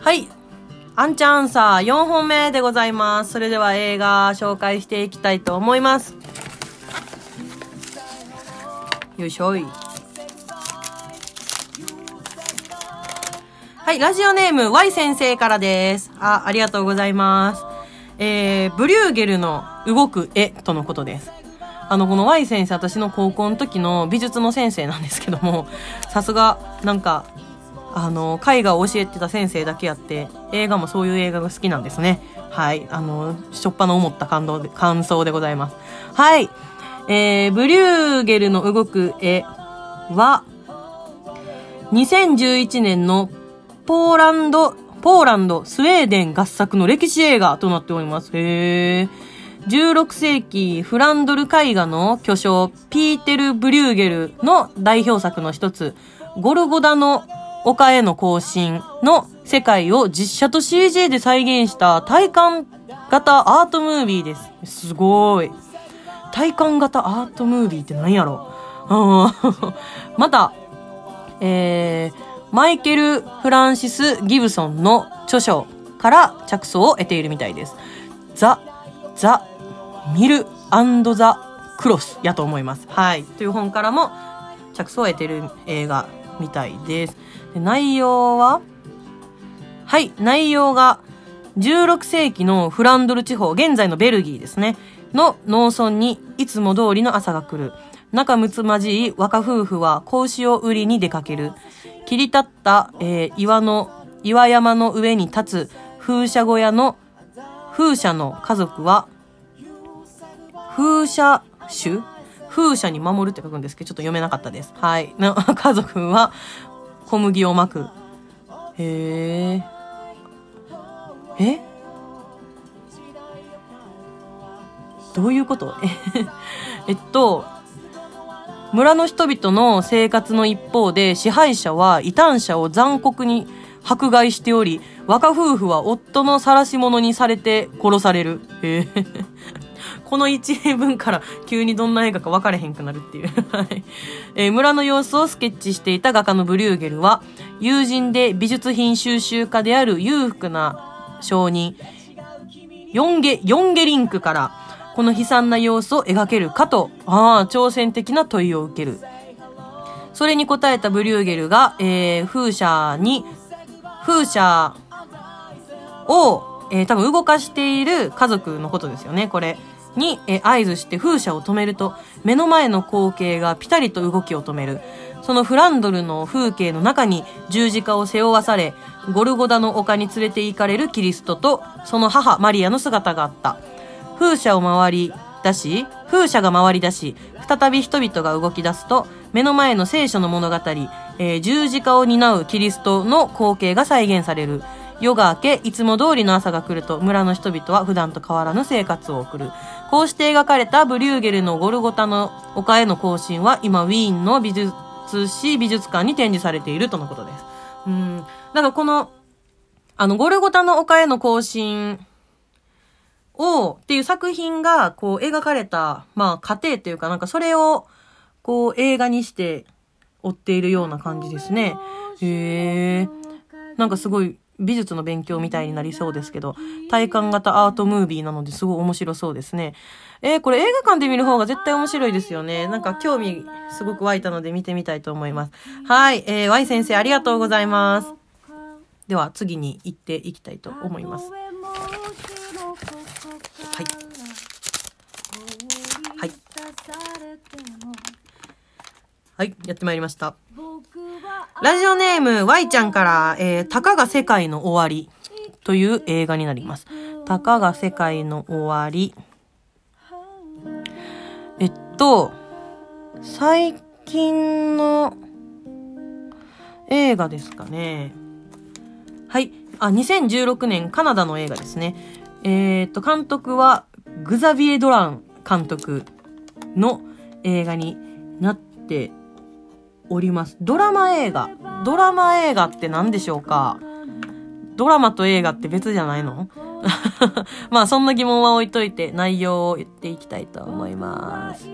はい。アンチャンサー4本目でございます。それでは映画紹介していきたいと思います。よいしょい。はい、ラジオネーム Y 先生からです。あ、ありがとうございます。えー、ブリューゲルの動く絵とのことです。あの、この Y 先生、私の高校の時の美術の先生なんですけども、さすが、なんか、あの、絵画を教えてた先生だけあって、映画もそういう映画が好きなんですね。はい。あの、しょっぱな思った感動で、感想でございます。はい。えー、ブリューゲルの動く絵は、2011年のポーランド、ポーランド、スウェーデン合作の歴史映画となっております。へー。16世紀フランドル絵画の巨匠、ピーテル・ブリューゲルの代表作の一つ、ゴルゴダの丘への行進の世界を実写と CG で再現した体感型アートムービーです。すごい。体感型アートムービーって何やろ？また、えー、マイケル・フランシス・ギブソンの著書から着想を得ているみたいです。ザ・ザ・ミルアンドザ・クロスやと思います。はい。という本からも着想を得ている映画みたいです。で内容は？はい。内容が16世紀のフランドル地方、現在のベルギーですね。の農村にいつも通りの朝が来る。仲睦まじい若夫婦は子牛を売りに出かける。切り立った、えー岩の、岩山の上に立つ風車小屋の風車の家族は、風車種風車に守るって書くんですけど、ちょっと読めなかったです。はい。の 家族は小麦をまく。へえ。え？どういうこと？えっと、村の人々の生活の一方で支配者は異端者を残酷に迫害しており、若夫婦は夫の晒し者にされて殺される。へえ。この一例文から急にどんな映画か分かれへんくなるっていう。はい。えー村の様子をスケッチしていた画家のブリューゲルは、友人で美術品収集家である裕福な商人、ヨンゲ、ヨンゲリンクから、この悲惨な様子を描けるかと、ああ、挑戦的な問いを受ける。それに答えたブリューゲルが、えー、風車に、風車を、えー、多分動かしている家族のことですよね、これ。に、え合図して風車を止めると、目の前の光景がピタリと動きを止める。そのフランドルの風景の中に十字架を背負わされ、ゴルゴダの丘に連れて行かれるキリストと、その母マリアの姿があった。風車を回り出し、風車が回り出し、再び人々が動き出すと、目の前の聖書の物語、えー十字架を担うキリストの光景が再現される。夜が明け、いつも通りの朝が来ると、村の人々は普段と変わらぬ生活を送る。こうして描かれたブリューゲルのゴルゴタの丘への行進は、今、ウィーンの美術史美術館に展示されているとのことです。うん。だからこの、あの、ゴルゴタの丘への行進を、っていう作品が、こう、描かれた、まあ、過程というか、なんかそれを、こう、映画にして、追っているような感じですね。へえ。なんかすごい、美術の勉強みたいになりそうですけど、体感型アートムービーなのですごい面白そうですね。えーこれ映画館で見る方が絶対面白いですよね。なんか興味すごく湧いたので見てみたいと思います。はい、えー、Y 先生ありがとうございます。では次に行っていきたいと思います。はい。はい。はい、やってまいりました。ラジオネーム Y ちゃんから、えー、たかが世界の終わりという映画になります。たかが世界の終わり。えっと、最近の映画ですかね。はい。あ、2016年カナダの映画ですね。えーっと、監督はグザビエ・ドラン監督の映画になっております。ドラマ映画。ドラマ映画って何でしょうか？ドラマと映画って別じゃないの？まあそんな疑問は置いといて内容を言っていきたいと思います。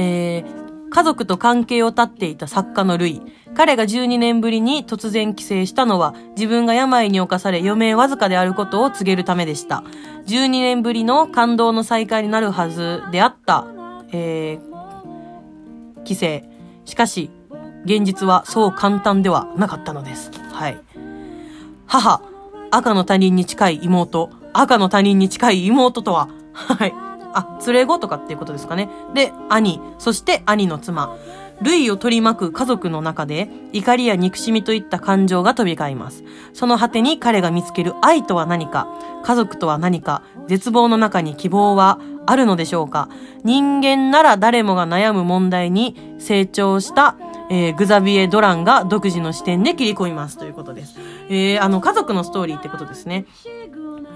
えー、家族と関係を絶っていた作家のルイ。彼が12年ぶりに突然帰省したのは、自分が病に侵され余命わずかであることを告げるためでした。12年ぶりの感動の再会になるはずであった、えー、帰省。しかし、現実はそう簡単ではなかったのです。はい。母、赤の他人に近い妹、赤の他人に近い妹とは、はい。あ、連れ子とかっていうことですかね。で、兄、そして兄の妻。類を取り巻く家族の中で、怒りや憎しみといった感情が飛び交います。その果てに彼が見つける愛とは何か、家族とは何か、絶望の中に希望はあるのでしょうか？人間なら誰もが悩む問題に成長した、えー、グザビエ・ドランが独自の視点で切り込みますということです。えー、あの、家族のストーリーってことですね。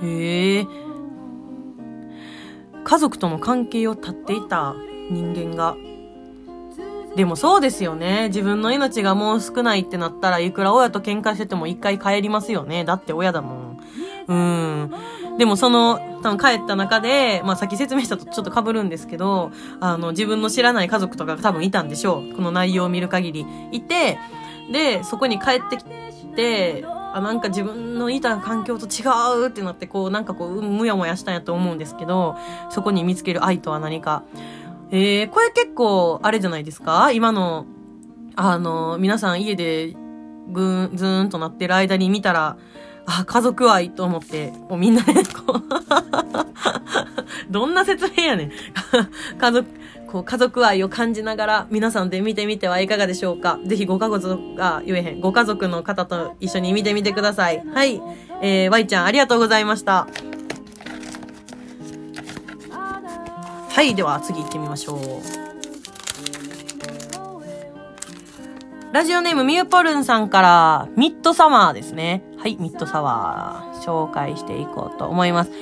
へえ。家族との関係を絶っていた人間がでもそうですよね。自分の命がもう少ないってなったらいくら親と喧嘩してても一回帰りますよね。だって親だもん。うん。でもその、多分帰った中で、まあさっき説明したとちょっと被るんですけど、あの、自分の知らない家族とかが多分いたんでしょう。この内容を見る限り。いて、で、そこに帰ってきて、あ、なんか自分のいた環境と違うってなって、こう、なんかこう、むやもやしたんやと思うんですけど、そこに見つける愛とは何か。えー、これ結構、あれじゃないですか？今の、あの、皆さん家で、ぐん、ずーんとなってる間に見たら、あ、家族愛と思って、もうみんなで、こう どんな説明やねん 家族、こう、家族愛を感じながら、皆さんで見てみてはいかがでしょうかぜひご家族が言えへん、ご家族の方と一緒に見てみてください。はい。えー、Y ちゃんありがとうございました。はい、では次行ってみましょう。ラジオネームミューポルンさんから、ミッドサマーですね。はい、ミッドサワー、紹介していこうと思います。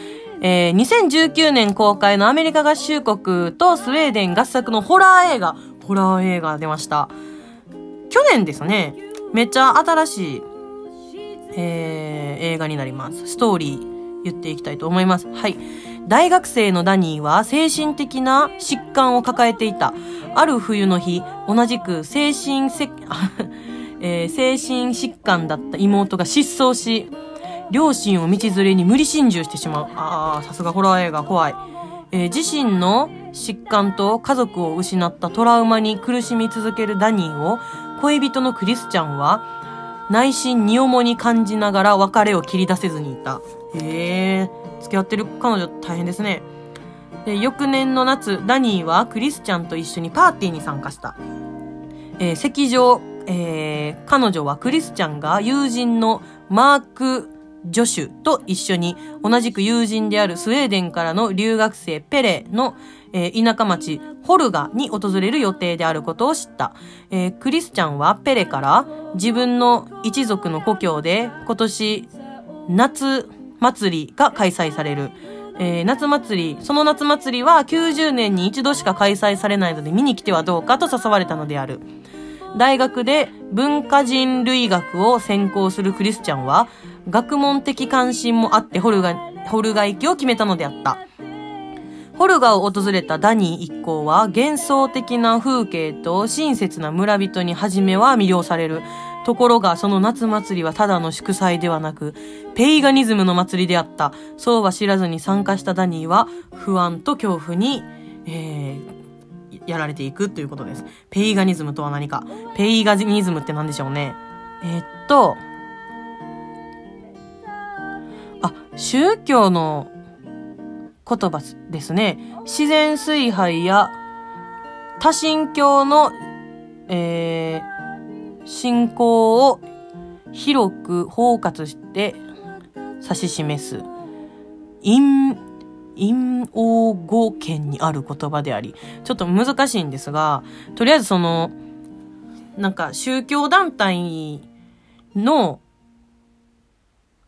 えー、2019年公開のアメリカ合衆国とスウェーデン合作のホラー映画、ホラー映画出ました。去年ですね、めっちゃ新しい、えー、映画になります。ストーリー言っていきたいと思います。はい。大学生のダニーは精神的な疾患を抱えていた。ある冬の日、同じく精神せ、えー、精神疾患だった妹が失踪し、両親を道連れに無理心中してしまう。ああ、さすがホラー映画怖い。えー、自身の疾患と家族を失ったトラウマに苦しみ続けるダニーを恋人のクリスチャンは内心に重に感じながら別れを切り出せずにいた。へえ。付き合ってる彼女大変ですね。で、翌年の夏、ダニーはクリスチャンと一緒にパーティーに参加した。えー、席上、えー、彼女はクリスチャンが友人のマーク・ジョシュと一緒に同じく友人であるスウェーデンからの留学生ペレの、えー、田舎町ホルガに訪れる予定であることを知った、えー、クリスチャンはペレから自分の一族の故郷で今年夏祭りが開催される。えー、夏祭り、その夏祭りは90年に一度しか開催されないので見に来てはどうかと誘われたのである。大学で文化人類学を専攻するクリスチャンは、学問的関心もあってホルガ、ホルガ行きを決めたのであった。ホルガを訪れたダニー一行は幻想的な風景と親切な村人に初めは魅了される。ところが、その夏祭りはただの祝祭ではなく、ペイガニズムの祭りであった。そうは知らずに参加したダニーは、不安と恐怖に、えー、やられていくということです。ペイガニズムとは何か。ペイガニズムって何でしょうね。えー、っと、あ、宗教の言葉ですね。自然崇拝や多神教の、えー、信仰を広く包括して指し示す、陰、陰王語圏にある言葉であり、ちょっと難しいんですが、とりあえずその、なんか宗教団体の、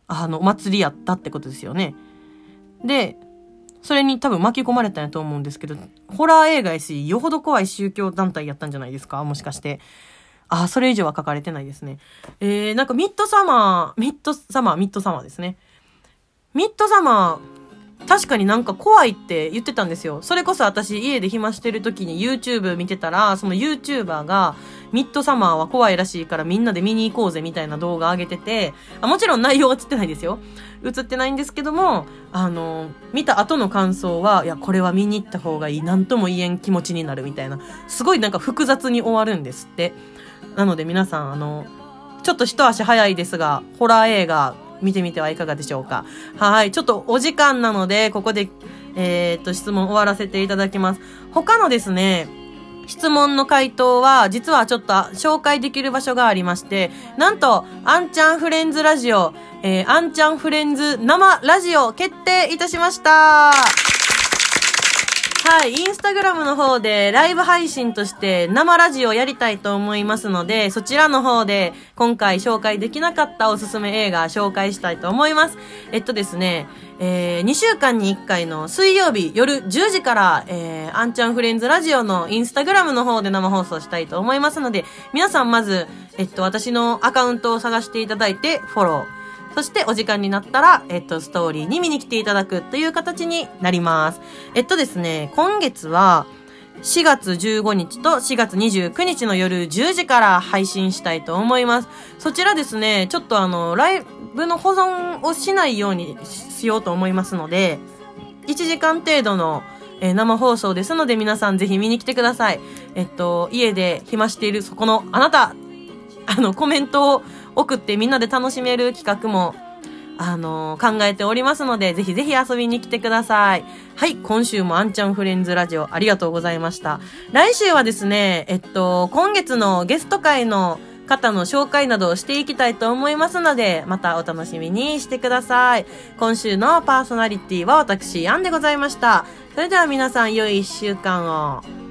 あの、祭りやったってことですよね。で、それに多分巻き込まれたんやと思うんですけど、ホラー映画やし、よほど怖い宗教団体やったんじゃないですか？もしかして。あ、それ以上は書かれてないですね。えー、なんかミッドサマー、ミッドサマー、ミッドサマーですね。ミッドサマー、確かになんか怖いって言ってたんですよ。それこそ私家で暇してる時に YouTube 見てたら、その YouTuber がミッドサマーは怖いらしいからみんなで見に行こうぜみたいな動画上げてて、あもちろん内容は映ってないですよ。映ってないんですけども、あの、見た後の感想は、いや、これは見に行った方がいい。なんとも言えん気持ちになるみたいな。すごいなんか複雑に終わるんですって。なので皆さん、あの、ちょっと一足早いですが、ホラー映画見てみてはいかがでしょうか。はい。ちょっとお時間なので、ここで、えー、っと、質問終わらせていただきます。他のですね、質問の回答は、実はちょっと紹介できる場所がありまして、なんと、アンちゃんフレンズラジオ、えー、アンちゃんフレンズ生ラジオ決定いたしましたはい、インスタグラムの方でライブ配信として生ラジオやりたいと思いますので、そちらの方で今回紹介できなかったおすすめ映画紹介したいと思います。えっとですね、えー、2週間に1回の水曜日夜10時から、えー、アンちゃんフレンズラジオのインスタグラムの方で生放送したいと思いますので、皆さんまず、えっと、私のアカウントを探していただいてフォロー。そしてお時間になったら、えっと、ストーリーに見に来ていただくという形になります。えっとですね、今月は、4月15日と4月29日の夜10時から配信したいと思います。そちらですね、ちょっとあの、ライブの保存をしないようにしようと思いますので、1時間程度のえー、生放送ですので皆さんぜひ見に来てください。えっと、家で暇しているそこのあなた、あの、コメントを送ってみんなで楽しめる企画も、あのー、考えておりますので、ぜひぜひ遊びに来てください。はい、今週もあんちゃんフレンズラジオありがとうございました。来週はですね、えっと、今月のゲスト会の方の紹介などをしていきたいと思いますので、またお楽しみにしてください。今週のパーソナリティは私、アンでございました。それでは皆さん良い一週間を。